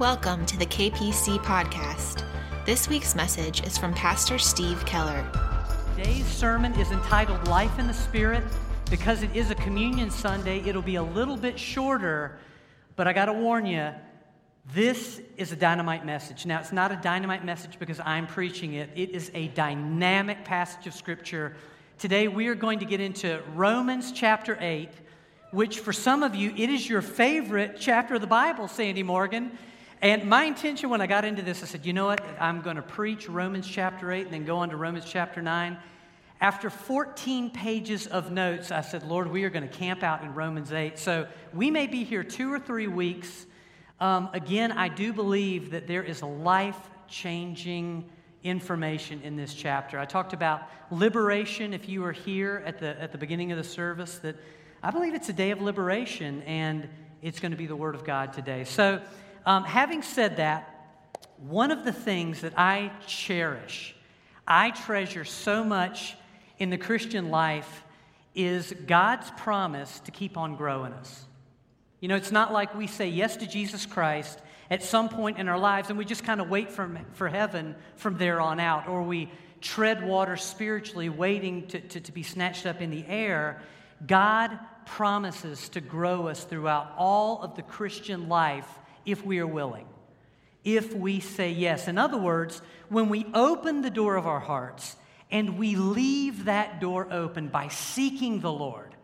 Welcome to the KPC podcast. This week's message is from Pastor Steve Keller. Today's sermon is entitled Life in the Spirit. Because it is a communion Sunday, it'll be a little bit shorter, but I got to warn you, this is a dynamite message. Now, it's not a dynamite message because I'm preaching it, it is a dynamic passage of Scripture. Today, we are going to get into Romans chapter 8, which for some of you, it is your favorite chapter of the Bible, Sandy Morgan. And my intention when I got into this, I said, you know what? I'm going to preach Romans chapter 8 and then go on to Romans chapter 9. After 14 pages of notes, I said, Lord, we are going to camp out in Romans 8. So we may be here two or three weeks. Um, again, I do believe that there is life changing information in this chapter. I talked about liberation if you were here at the, at the beginning of the service, that I believe it's a day of liberation and it's going to be the Word of God today. So, um, having said that, one of the things that I cherish, I treasure so much in the Christian life is God's promise to keep on growing us. You know, it's not like we say yes to Jesus Christ at some point in our lives and we just kind of wait for, for heaven from there on out, or we tread water spiritually, waiting to, to, to be snatched up in the air. God promises to grow us throughout all of the Christian life if we are willing, if we say yes. In other words, when we open the door of our hearts and we leave that door open by seeking the Lord,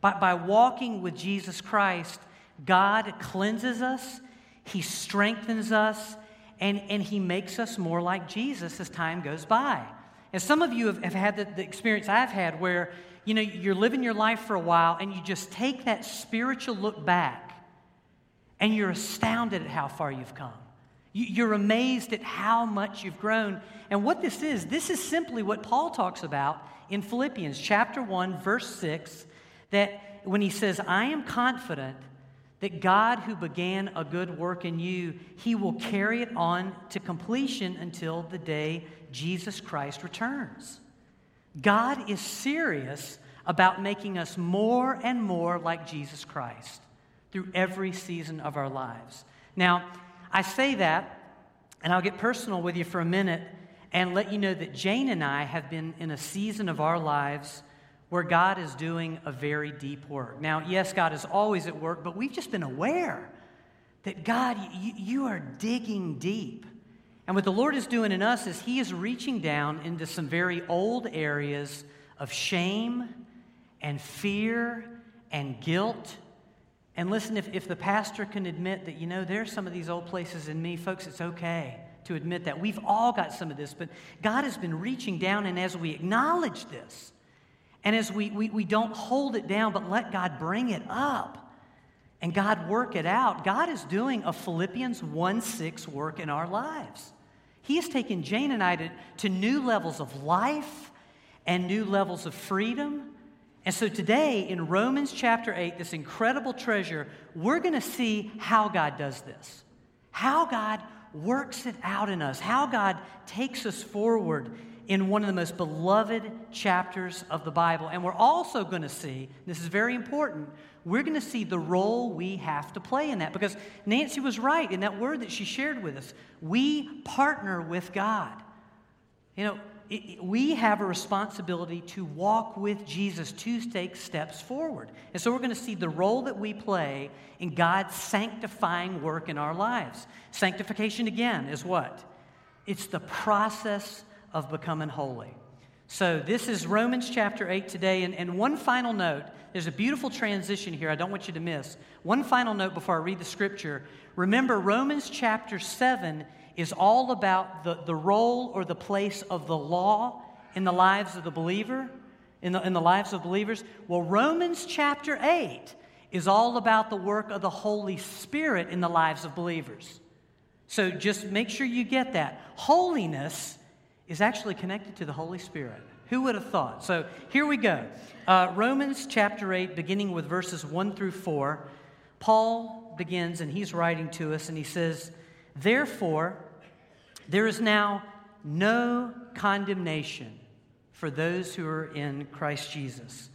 by, by walking with Jesus Christ, God cleanses us, He strengthens us, and, and He makes us more like Jesus as time goes by. And some of you have, have had the, the experience I've had where, you know, you're living your life for a while and you just take that spiritual look back and you're astounded at how far you've come. You're amazed at how much you've grown. And what this is, this is simply what Paul talks about in Philippians chapter 1, verse 6, that when he says, I am confident that God who began a good work in you, he will carry it on to completion until the day Jesus Christ returns. God is serious about making us more and more like Jesus Christ through every season of our lives. Now, I say that, and I'll get personal with you for a minute and let you know that Jane and I have been in a season of our lives where God is doing a very deep work. Now, yes, God is always at work, but we've just been aware that God, you, you are digging deep. And what the Lord is doing in us is He is reaching down into some very old areas of shame and fear and guilt and listen, if, if the pastor can admit that, you know, there's some of these old places in me, folks, it's okay to admit that. We've all got some of this, but God has been reaching down, and as we acknowledge this, and as we, we, we don't hold it down, but let God bring it up and God work it out, God is doing a Philippians 1 6 work in our lives. He has taken Jane and I to, to new levels of life and new levels of freedom and so today in Romans chapter 8, this incredible treasure, we're going to see how God does this, how God works it out in us, how God takes us forward in one of the most beloved chapters of the Bible. And we're also going to see, this is very important, we're going to see the role we have to play in that. Because Nancy was right in that word that she shared with us. We partner with God. You know, we have a responsibility to walk with Jesus to take steps forward. And so we're going to see the role that we play in God's sanctifying work in our lives. Sanctification, again, is what? It's the process of becoming holy. So this is Romans chapter 8 today. And, and one final note there's a beautiful transition here I don't want you to miss. One final note before I read the scripture. Remember, Romans chapter 7 is all about the, the role or the place of the law in the lives of the believer, in the, in the lives of believers. Well, Romans chapter 8 is all about the work of the Holy Spirit in the lives of believers. So just make sure you get that. Holiness is actually connected to the Holy Spirit. Who would have thought? So here we go. Uh, Romans chapter 8, beginning with verses 1 through 4. Paul begins and he's writing to us and he says, Therefore, there is now no condemnation for those who are in Christ Jesus.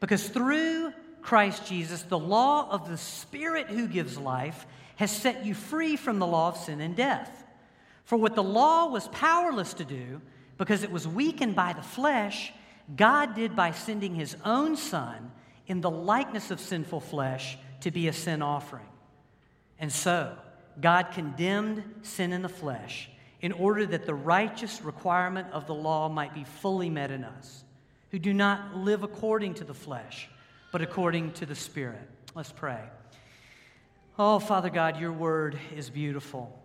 Because through Christ Jesus, the law of the Spirit who gives life has set you free from the law of sin and death. For what the law was powerless to do, because it was weakened by the flesh, God did by sending his own Son in the likeness of sinful flesh to be a sin offering. And so, God condemned sin in the flesh in order that the righteous requirement of the law might be fully met in us, who do not live according to the flesh, but according to the Spirit. Let's pray. Oh, Father God, your word is beautiful.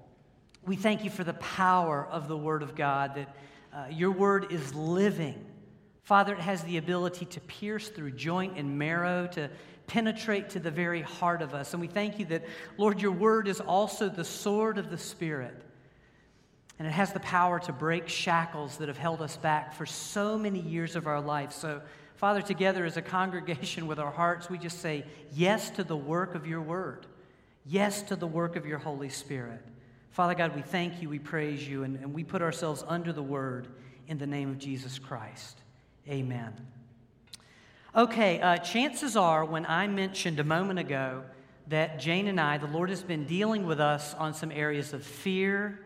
We thank you for the power of the word of God, that uh, your word is living. Father, it has the ability to pierce through joint and marrow, to penetrate to the very heart of us. And we thank you that, Lord, your word is also the sword of the Spirit. And it has the power to break shackles that have held us back for so many years of our life. So, Father, together as a congregation with our hearts, we just say yes to the work of your word. Yes to the work of your Holy Spirit. Father God, we thank you, we praise you, and, and we put ourselves under the word in the name of Jesus Christ. Amen. Okay, uh, chances are when I mentioned a moment ago that Jane and I, the Lord has been dealing with us on some areas of fear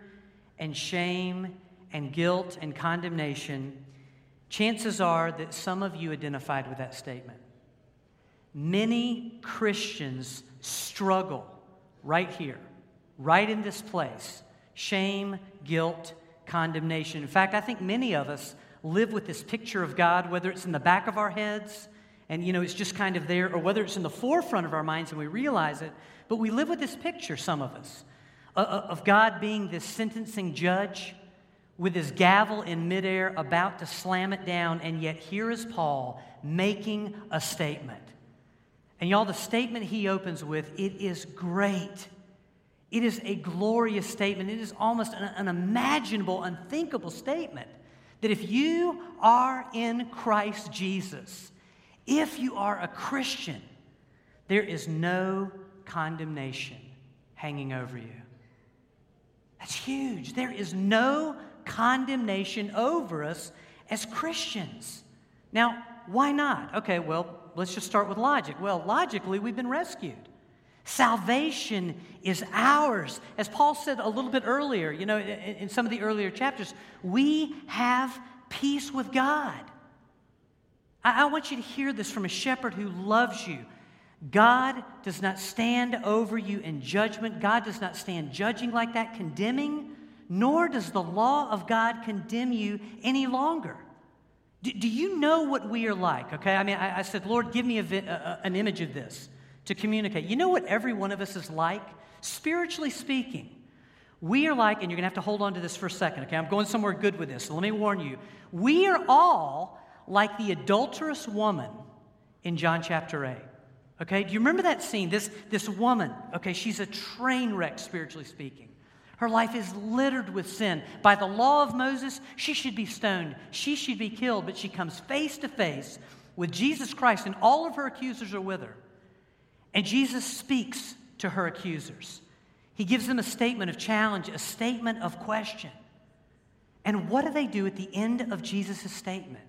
and shame and guilt and condemnation, chances are that some of you identified with that statement. Many Christians struggle right here, right in this place shame, guilt, condemnation. In fact, I think many of us live with this picture of God, whether it's in the back of our heads and, you know, it's just kind of there, or whether it's in the forefront of our minds and we realize it, but we live with this picture, some of us, Uh, uh, of God being this sentencing judge with his gavel in midair about to slam it down, and yet here is Paul making a statement. And y'all, the statement he opens with, it is great. It is a glorious statement. It is almost an unimaginable, unthinkable statement that if you are in Christ Jesus, if you are a Christian, there is no condemnation hanging over you. Huge. There is no condemnation over us as Christians. Now, why not? Okay, well, let's just start with logic. Well, logically, we've been rescued. Salvation is ours. As Paul said a little bit earlier, you know, in, some of the earlier chapters, we have peace with God. I want you to hear this from a shepherd who loves you. God does not stand over you in judgment. God does not stand judging like that, condemning, nor does the law of God condemn you any longer. Do, do you know what we are like? Okay, I mean, I, I said, Lord, give me a, a, an image of this to communicate. You know what every one of us is like? Spiritually speaking, we are like, and you're going to have to hold on to this for a second, okay? I'm going somewhere good with this, so let me warn you. We are all like the adulterous woman in John chapter 8. Okay, do you remember that scene? This, this woman, okay, she's a train wreck, spiritually speaking. Her life is littered with sin. By the law of Moses, she should be stoned, she should be killed, but she comes face to face with Jesus Christ, and all of her accusers are with her. And Jesus speaks to her accusers. He gives them a statement of challenge, a statement of question. And what do they do at the end of Jesus' statement?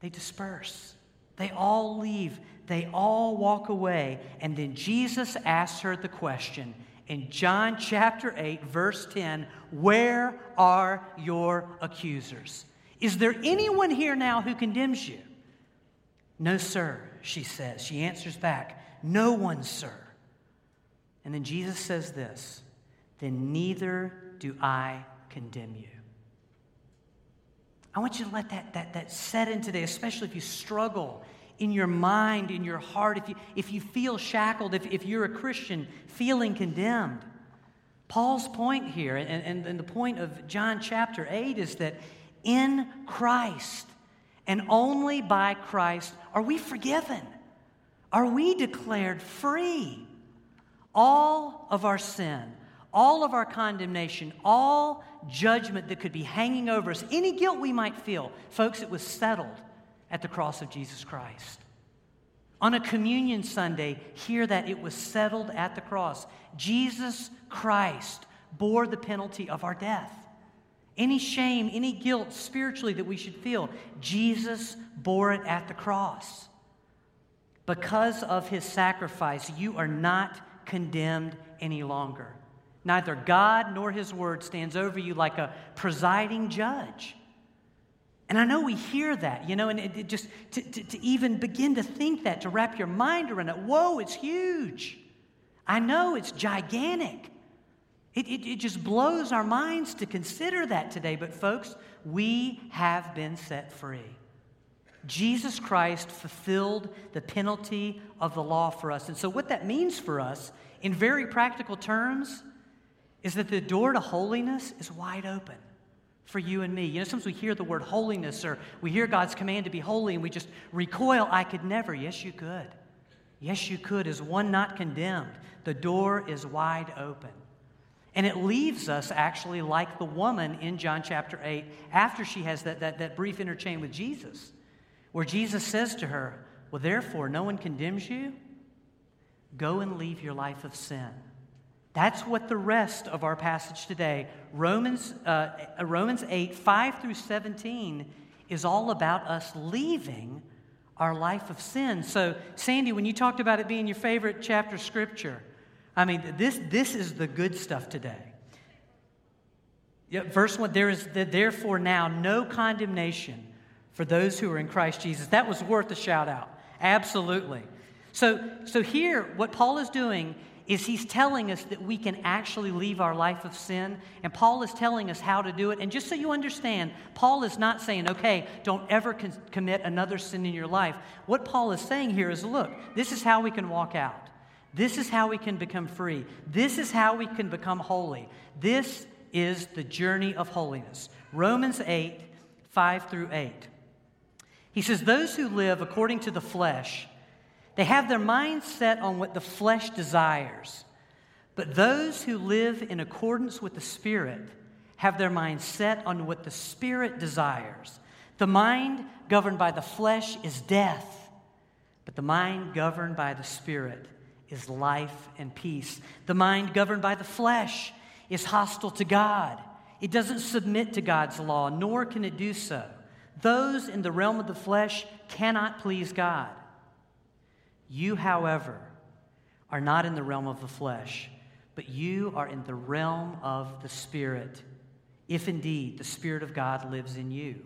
They disperse. They all leave. They all walk away. And then Jesus asks her the question in John chapter 8, verse 10 Where are your accusers? Is there anyone here now who condemns you? No, sir, she says. She answers back, No one, sir. And then Jesus says this Then neither do I condemn you. I want you to let that, that, that set in today, especially if you struggle in your mind, in your heart, if you, if you feel shackled, if, if you're a Christian feeling condemned. Paul's point here, and, and, and the point of John chapter 8, is that in Christ and only by Christ are we forgiven, are we declared free. All of our sin, all of our condemnation, all judgment that could be hanging over us, any guilt we might feel, folks, it was settled at the cross of Jesus Christ. On a communion Sunday, hear that it was settled at the cross. Jesus Christ bore the penalty of our death. Any shame, any guilt spiritually that we should feel, Jesus bore it at the cross. Because of his sacrifice, you are not condemned any longer. Neither God nor his word stands over you like a presiding judge. And I know we hear that, you know, and it, it just to, to, to even begin to think that, to wrap your mind around it, whoa, it's huge. I know it's gigantic. It, it, it just blows our minds to consider that today. But, folks, we have been set free. Jesus Christ fulfilled the penalty of the law for us. And so, what that means for us, in very practical terms, is that the door to holiness is wide open for you and me. You know, sometimes we hear the word holiness or we hear God's command to be holy and we just recoil. I could never. Yes, you could. Yes, you could. As one not condemned? The door is wide open. And it leaves us actually like the woman in John chapter 8 after she has that, that, that brief interchange with Jesus, where Jesus says to her, Well, therefore, no one condemns you. Go and leave your life of sin. That's what the rest of our passage today, Romans, uh, Romans 8, 5 through 17, is all about us leaving our life of sin. So, Sandy, when you talked about it being your favorite chapter Scripture, I mean, this, this is the good stuff today. Yeah, verse 1 there is therefore now no condemnation for those who are in Christ Jesus. That was worth a shout out. Absolutely. So, so here, what Paul is doing is he's telling us that we can actually leave our life of sin. And Paul is telling us how to do it. And just so you understand, Paul is not saying, okay, don't ever con- commit another sin in your life. What Paul is saying here is, look, this is how we can walk out. This is how we can become free. This is how we can become holy. This is the journey of holiness. Romans 8, 5 through 8. He says, Those who live according to the flesh, they have their minds set on what the flesh desires. But those who live in accordance with the Spirit have their minds set on what the Spirit desires. The mind governed by the flesh is death, but the mind governed by the Spirit is life and peace. The mind governed by the flesh is hostile to God. It doesn't submit to God's law, nor can it do so. Those in the realm of the flesh cannot please God. You, however, are not in the realm of the flesh, but you are in the realm of the Spirit, if indeed the Spirit of God lives in you.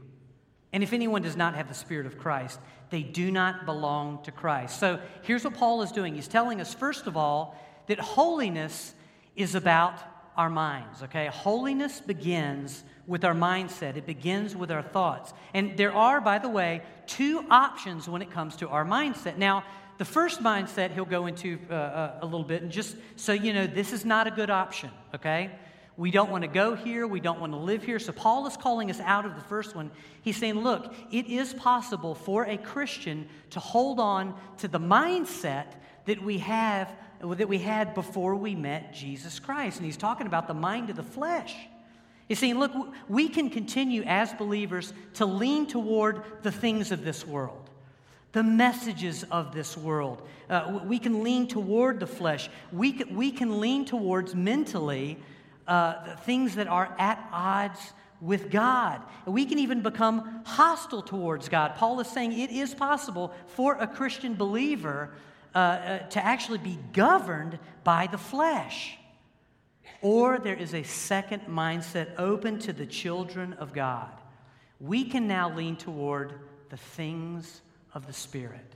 And if anyone does not have the Spirit of Christ, they do not belong to Christ. So here's what Paul is doing. He's telling us, first of all, that holiness is about our minds, okay? Holiness begins with our mindset, it begins with our thoughts. And there are, by the way, two options when it comes to our mindset. Now, the first mindset he'll go into uh, uh, a little bit, and just so you know, this is not a good option, okay? We don't want to go here. We don't want to live here. So, Paul is calling us out of the first one. He's saying, look, it is possible for a Christian to hold on to the mindset that we have that we had before we met Jesus Christ. And he's talking about the mind of the flesh. He's saying, look, we can continue as believers to lean toward the things of this world the messages of this world. Uh, we can lean toward the flesh. We can, we can lean towards mentally uh, things that are at odds with God. We can even become hostile towards God. Paul is saying it is possible for a Christian believer uh, uh to actually be governed by the flesh. Or there is a second mindset open to the children of God. We can now lean toward the things of the Spirit.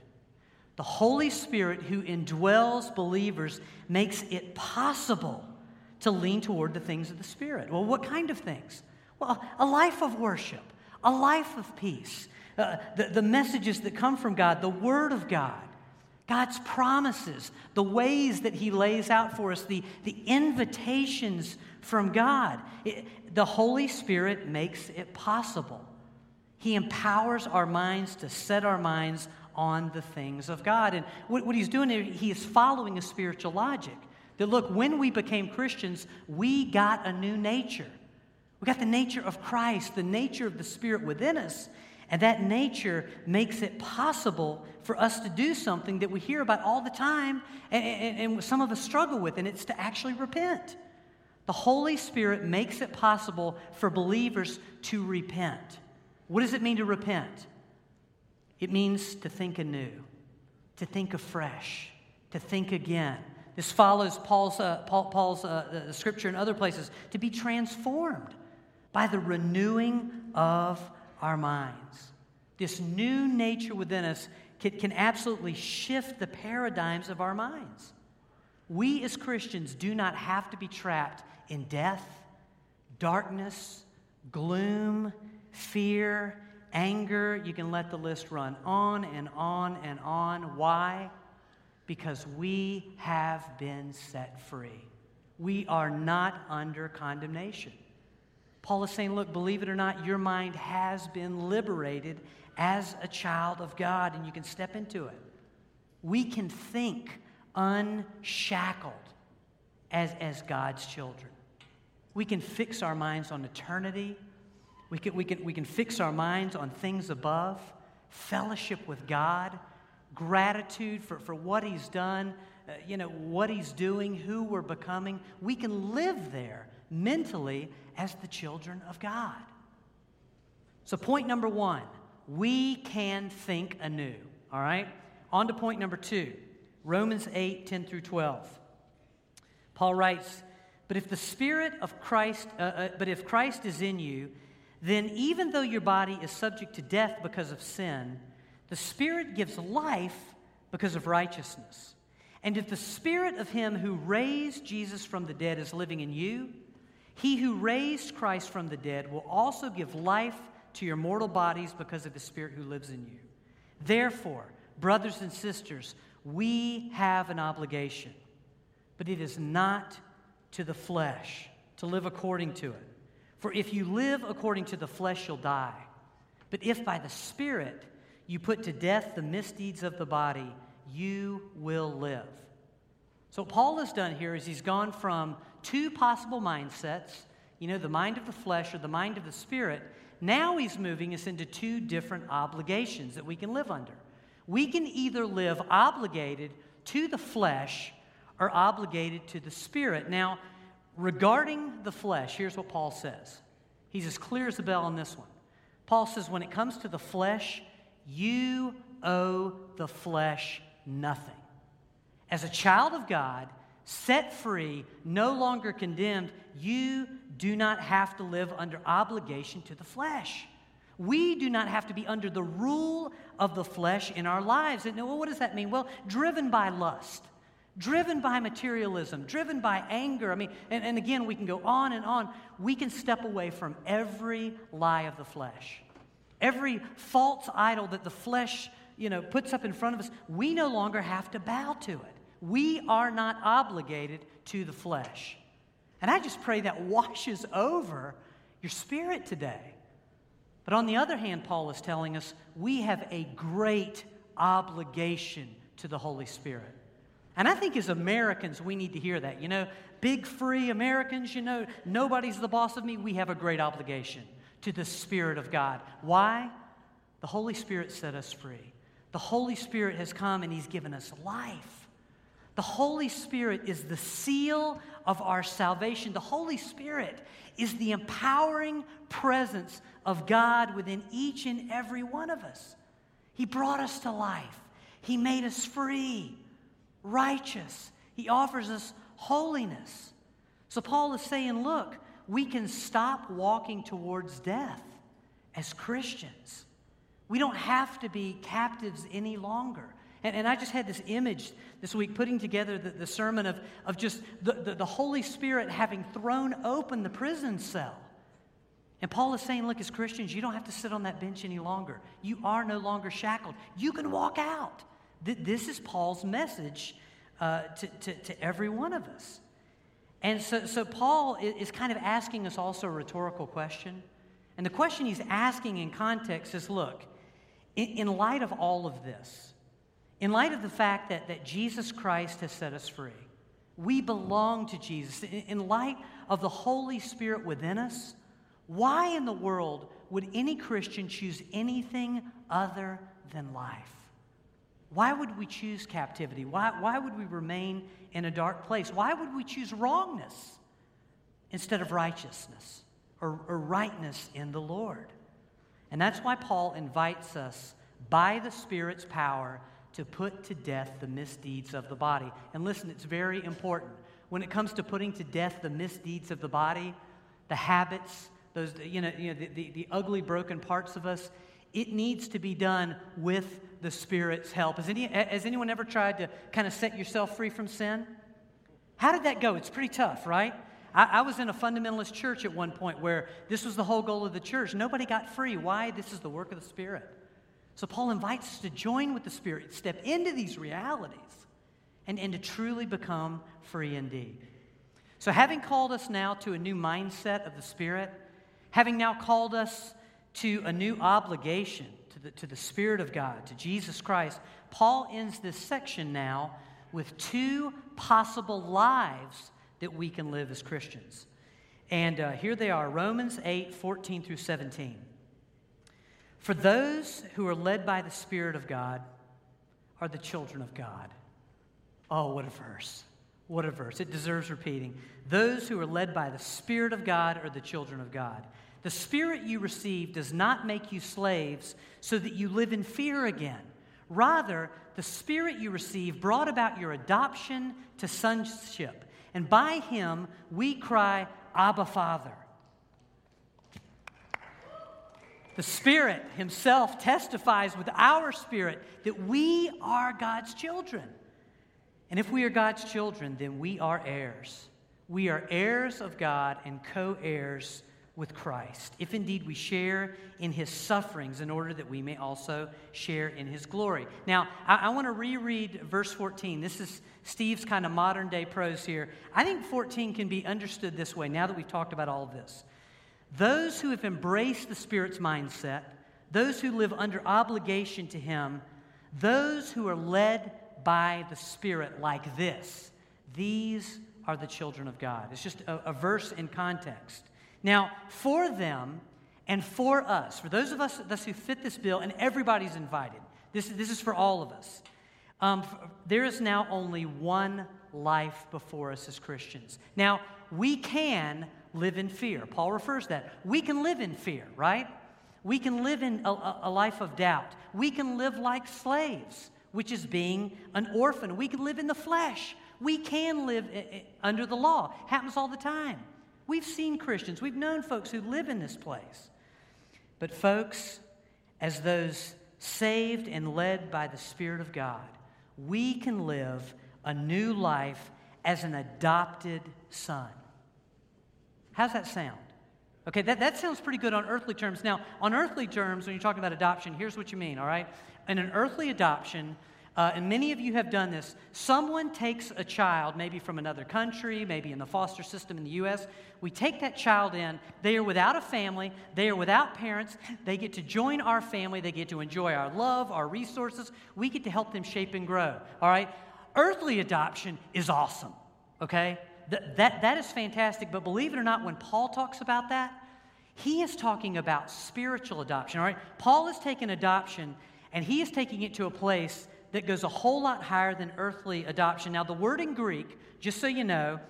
The Holy Spirit, who indwells believers, makes it possible to lean toward the things of the Spirit. Well, what kind of things? Well, a life of worship, a life of peace, uh, the, the messages that come from God, the Word of God, God's promises, the ways that He lays out for us, the, the invitations from God. It, the Holy Spirit makes it possible. He empowers our minds to set our minds on the things of God. And what, what he's doing here, he is following a spiritual logic. That look, when we became Christians, we got a new nature. We got the nature of Christ, the nature of the Spirit within us. And that nature makes it possible for us to do something that we hear about all the time and, and, and, some of us struggle with, and it's to actually repent. The Holy Spirit makes it possible for believers to repent. What does it mean to repent? It means to think anew, to think afresh, to think again. This follows Paul's, uh, Paul, Paul's uh, scripture in other places to be transformed by the renewing of our minds. This new nature within us can, can absolutely shift the paradigms of our minds. We as Christians do not have to be trapped in death, darkness, gloom, fear, anger. You can let the list run on and on and on. Why? Because we have been set free. We are not under condemnation. Paul is saying, look, believe it or not, your mind has been liberated as a child of God, and you can step into it. We can think unshackled as, as God's children. We can fix our minds on eternity. We can, we, can, we can fix our minds on things above, fellowship with God, gratitude for, for what He's done, uh, you know, what He's doing, who we're becoming. We can live there mentally as the children of God. So, point number one we can think anew. All right? On to point number two Romans 8 10 through 12. Paul writes, But if the Spirit of Christ, uh, uh, but if Christ is in you, then even though your body is subject to death because of sin, the Spirit gives life because of righteousness. And if the Spirit of Him who raised Jesus from the dead is living in you, he who raised Christ from the dead will also give life to your mortal bodies because of the Spirit who lives in you. Therefore, brothers and sisters, we have an obligation, but it is not to the flesh to live according to it. For if you live according to the flesh, you'll die. But if by the Spirit you put to death the misdeeds of the body, you will live. So, what Paul has done here is he's gone from two possible mindsets you know, the mind of the flesh or the mind of the spirit. Now he's moving us into two different obligations that we can live under. We can either live obligated to the flesh or obligated to the spirit. Now, regarding the flesh, here's what Paul says. He's as clear as a bell on this one. Paul says, when it comes to the flesh, you owe the flesh nothing. As a child of God, set free, no longer condemned, you do not have to live under obligation to the flesh. We do not have to be under the rule of the flesh in our lives. And what does that mean? Well, driven by lust, driven by materialism, driven by anger. I mean, and, and again, we can go on and on. We can step away from every lie of the flesh, every false idol that the flesh, you know, puts up in front of us. We no longer have to bow to it. We are not obligated to the flesh. And I just pray that washes over your spirit today. But on the other hand, Paul is telling us we have a great obligation to the Holy Spirit. And I think as Americans, we need to hear that. You know, big free Americans, you know, nobody's the boss of me. We have a great obligation to the Spirit of God. Why? The Holy Spirit set us free. The Holy Spirit has come and He's given us life. The Holy Spirit is the seal of our salvation. The Holy Spirit is the empowering presence of God within each and every one of us. He brought us to life, He made us free, righteous, He offers us holiness. So, Paul is saying, look, we can stop walking towards death as Christians. We don't have to be captives any longer. And, and I just had this image this week putting together the, the sermon of, of just the, the, the Holy Spirit having thrown open the prison cell. And Paul is saying, look, as Christians, you don't have to sit on that bench any longer. You are no longer shackled. You can walk out. This is Paul's message uh, to, to, to, every one of us. And so, so Paul is kind of asking us also a rhetorical question. And the question he's asking in context is look, in, in light of all of this, in light of the fact that, that Jesus Christ has set us free, we belong to Jesus. In, in light of the Holy Spirit within us, why in the world would any Christian choose anything other than life? Why would we choose captivity? Why, why would we remain in a dark place? Why would we choose wrongness instead of righteousness or, or rightness in the Lord? And that's why Paul invites us by the Spirit's power to put to death the misdeeds of the body. And listen, it's very important. When it comes to putting to death the misdeeds of the body, the habits, those, you know, you know the, the, the ugly, broken parts of us, it needs to be done with the Spirit's help. Has, any, has anyone ever tried to kind of set yourself free from sin? How did that go? It's pretty tough, right? I, I, was in a fundamentalist church at one point where this was the whole goal of the church. Nobody got free. Why? This is the work of the Spirit. So Paul invites us to join with the Spirit, step into these realities, and, and to truly become free indeed. So, having called us now to a new mindset of the Spirit, having now called us to a new obligation to the, to the Spirit of God, to Jesus Christ, Paul ends this section now with two possible lives that we can live as Christians. And uh, here they are Romans 8 14 through 17. For those who are led by the Spirit of God are the children of God. Oh, what a verse. What a verse. It deserves repeating. Those who are led by the Spirit of God are the children of God. The Spirit you receive does not make you slaves so that you live in fear again. Rather, the Spirit you receive brought about your adoption to sonship. And by him we cry, Abba, Father. The Spirit Himself testifies with our spirit that we are God's children. And if we are God's children, then we are heirs. We are heirs of God and co heirs with Christ, if indeed we share in his sufferings, in order that we may also share in his glory. Now, I, I want to reread verse 14. This is Steve's kind of modern day prose here. I think 14 can be understood this way now that we've talked about all of this. Those who have embraced the Spirit's mindset, those who live under obligation to him, those who are led by the Spirit like this, these are the children of God. It's just a, a verse in context. Now, for them and for us, for those of us, us who fit this bill, and everybody's invited, this, this is for all of us. Um, there is now only one life before us as Christians. Now, we can live in fear. Paul refers that. We can live in fear, right? We can live in a, a, life of doubt. We can live like slaves, which is being an orphan. We can live in the flesh. We can live under the law. Happens all the time. We've seen Christians, we've known folks who live in this place. But, folks, as those saved and led by the Spirit of God, we can live a new life as an adopted son. How's that sound? Okay, that, that sounds pretty good on earthly terms. Now, on earthly terms, when you're talking about adoption, here's what you mean, all right? In an earthly adoption, uh, and many of you have done this. Someone takes a child, maybe from another country, maybe in the foster system in the U.S. We take that child in. They are without a family, they are without parents. They get to join our family, they get to enjoy our love, our resources. We get to help them shape and grow. All right? Earthly adoption is awesome, okay? Th- that, that is fantastic, but believe it or not, when Paul talks about that, he is talking about spiritual adoption, all right? Paul is taking adoption and he is taking it to a place that goes a whole lot higher than earthly adoption. Now, the word in Greek, just so you know,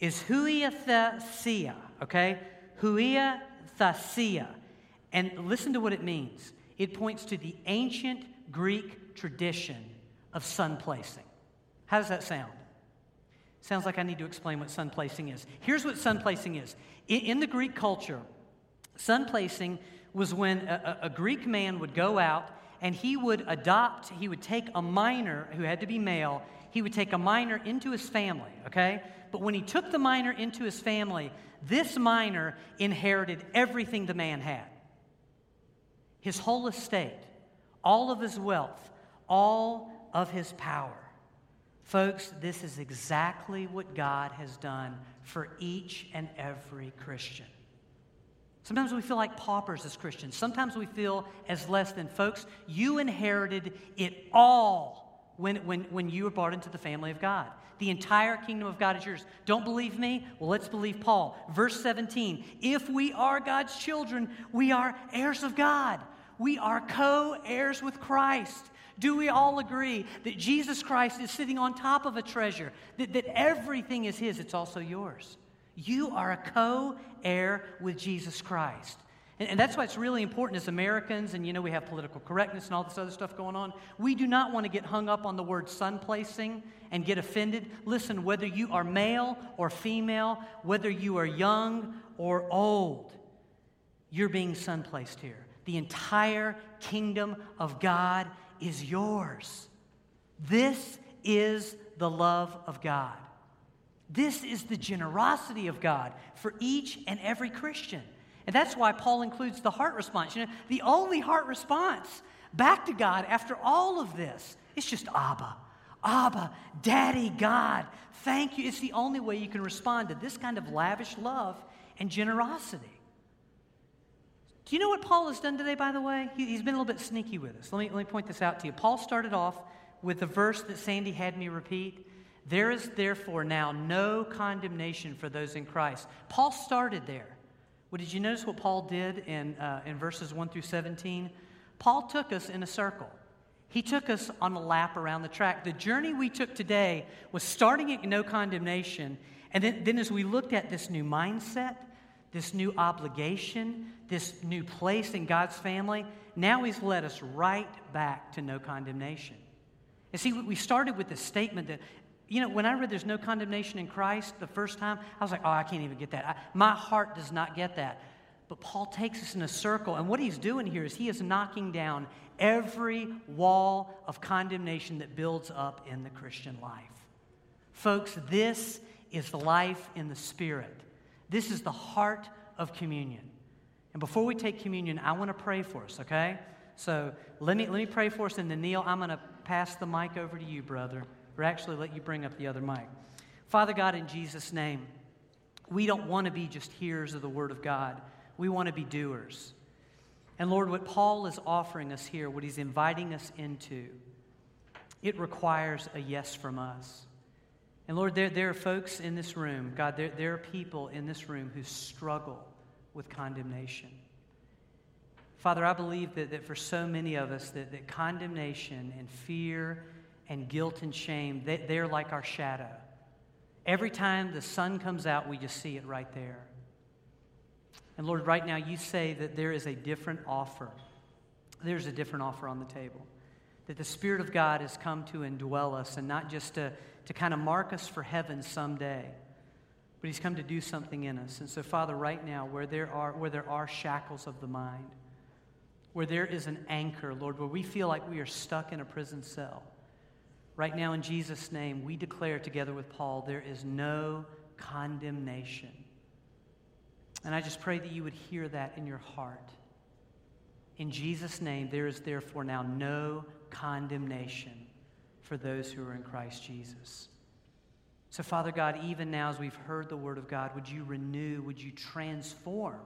is huiothesia, okay? Huiothesia. And listen to what it means it points to the ancient Greek tradition of son placing. How does that sound? Sounds like I need to explain what son placing is. Here's what son placing is in, the Greek culture, son placing was when a, a Greek man would go out and he would adopt, he would take a minor who had to be male, he would take a minor into his family, okay? But when he took the minor into his family, this minor inherited everything the man had his whole estate, all of his wealth, all of his power. Folks, this is exactly what God has done for each and every Christian. Sometimes we feel like paupers as Christians. Sometimes we feel as less than. Folks, you inherited it all when, when, when you were brought into the family of God. The entire kingdom of God is yours. Don't believe me? Well, let's believe Paul. Verse 17 If we are God's children, we are heirs of God. We are co heirs with Christ. Do we all agree that Jesus Christ is sitting on top of a treasure, that, that everything is His? It's also yours. You are a co heir with Jesus Christ. And, and that's why it's really important as Americans, and you know, we have political correctness and all this other stuff going on. We do not want to get hung up on the word son placing and get offended. Listen, whether you are male or female, whether you are young or old, you're being son placed here. The entire kingdom of God is yours. This is the love of God. This is the generosity of God for each and every Christian. And that's why Paul includes the heart response. You know, the only heart response back to God after all of this is just Abba. Abba, Daddy, God, thank you. It's the only way you can respond to this kind of lavish love and generosity. Do you know what Paul has done today, by the way? He, has been a little bit sneaky with us. Let me, let me point this out to you. Paul started off with the verse that Sandy had me repeat. There is therefore now no condemnation for those in Christ. Paul started there. Well, did you notice what Paul did in, uh, in verses 1 through 17? Paul took us in a circle. He took us on a lap around the track. The journey we took today was starting at no condemnation. And then, then as we looked at this new mindset, this new obligation, this new place in God's family, now He's led us right back to no condemnation. And see, we started with the statement that, you know, when I read there's no condemnation in Christ the first time, I was like, oh, I can't even get that. I, my heart does not get that. But Paul takes us in a circle, and what he's doing here is he is knocking down every wall of condemnation that builds up in the Christian life. Folks, this is the life in the Spirit. This is the heart of communion. And before we take communion, I want to pray for us, okay? So let me, let me pray for us, and then Neil, I'm going to pass the mic over to you, brother, or actually let you bring up the other mic. Father God, in Jesus' name, we don't want to be just hearers of the Word of God, we want to be doers. And Lord, what Paul is offering us here, what he's inviting us into, it requires a yes from us. And Lord, there, there are folks in this room, God, there, there are people in this room who struggle with condemnation. Father, I believe that, that for so many of us, that, that condemnation and fear and guilt and shame, they, they're like our shadow. Every time the sun comes out, we just see it right there. And Lord, right now you say that there is a different offer. There's a different offer on the table. That the Spirit of God has come to indwell us and not just to to kind of mark us for heaven someday. But he's come to do something in us. And so, Father, right now, where there are, where there are shackles of the mind, where there is an anchor, Lord, where we feel like we are stuck in a prison cell, right now, in Jesus' name, we declare together with Paul, there is no condemnation. And I just pray that you would hear that in your heart. In Jesus' name, there is therefore now no condemnation for those who are in Christ Jesus. So, Father God, even now as we've heard the word of God, would you renew, would you transform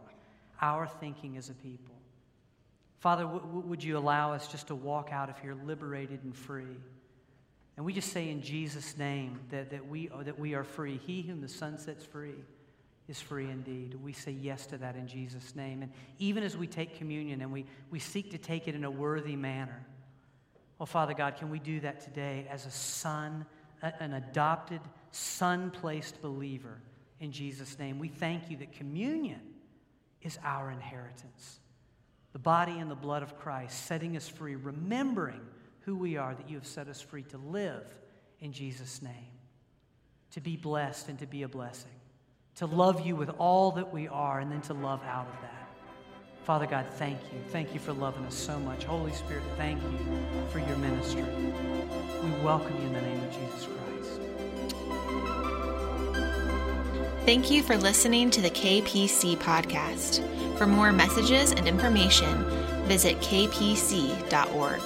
our thinking as a people? Father, w- would you allow us just to walk out of here liberated and free? And we just say in Jesus' name that, that, we, are, that we are free. He whom the Son sets free is free indeed. We say yes to that in Jesus' name. And even as we take communion and we, we seek to take it in a worthy manner, well, Father God, can we do that today as a son, an adopted, son placed believer in Jesus' name? We thank you that communion is our inheritance. The body and the blood of Christ setting us free, remembering who we are, that you have set us free to live in Jesus' name, to be blessed and to be a blessing, to love you with all that we are, and then to love out of that. Father God, thank you. Thank you for loving us so much. Holy Spirit, thank you for your ministry. We welcome you in the name of Jesus Christ. Thank you for listening to the KPC podcast. For more messages and information, visit kpc.org.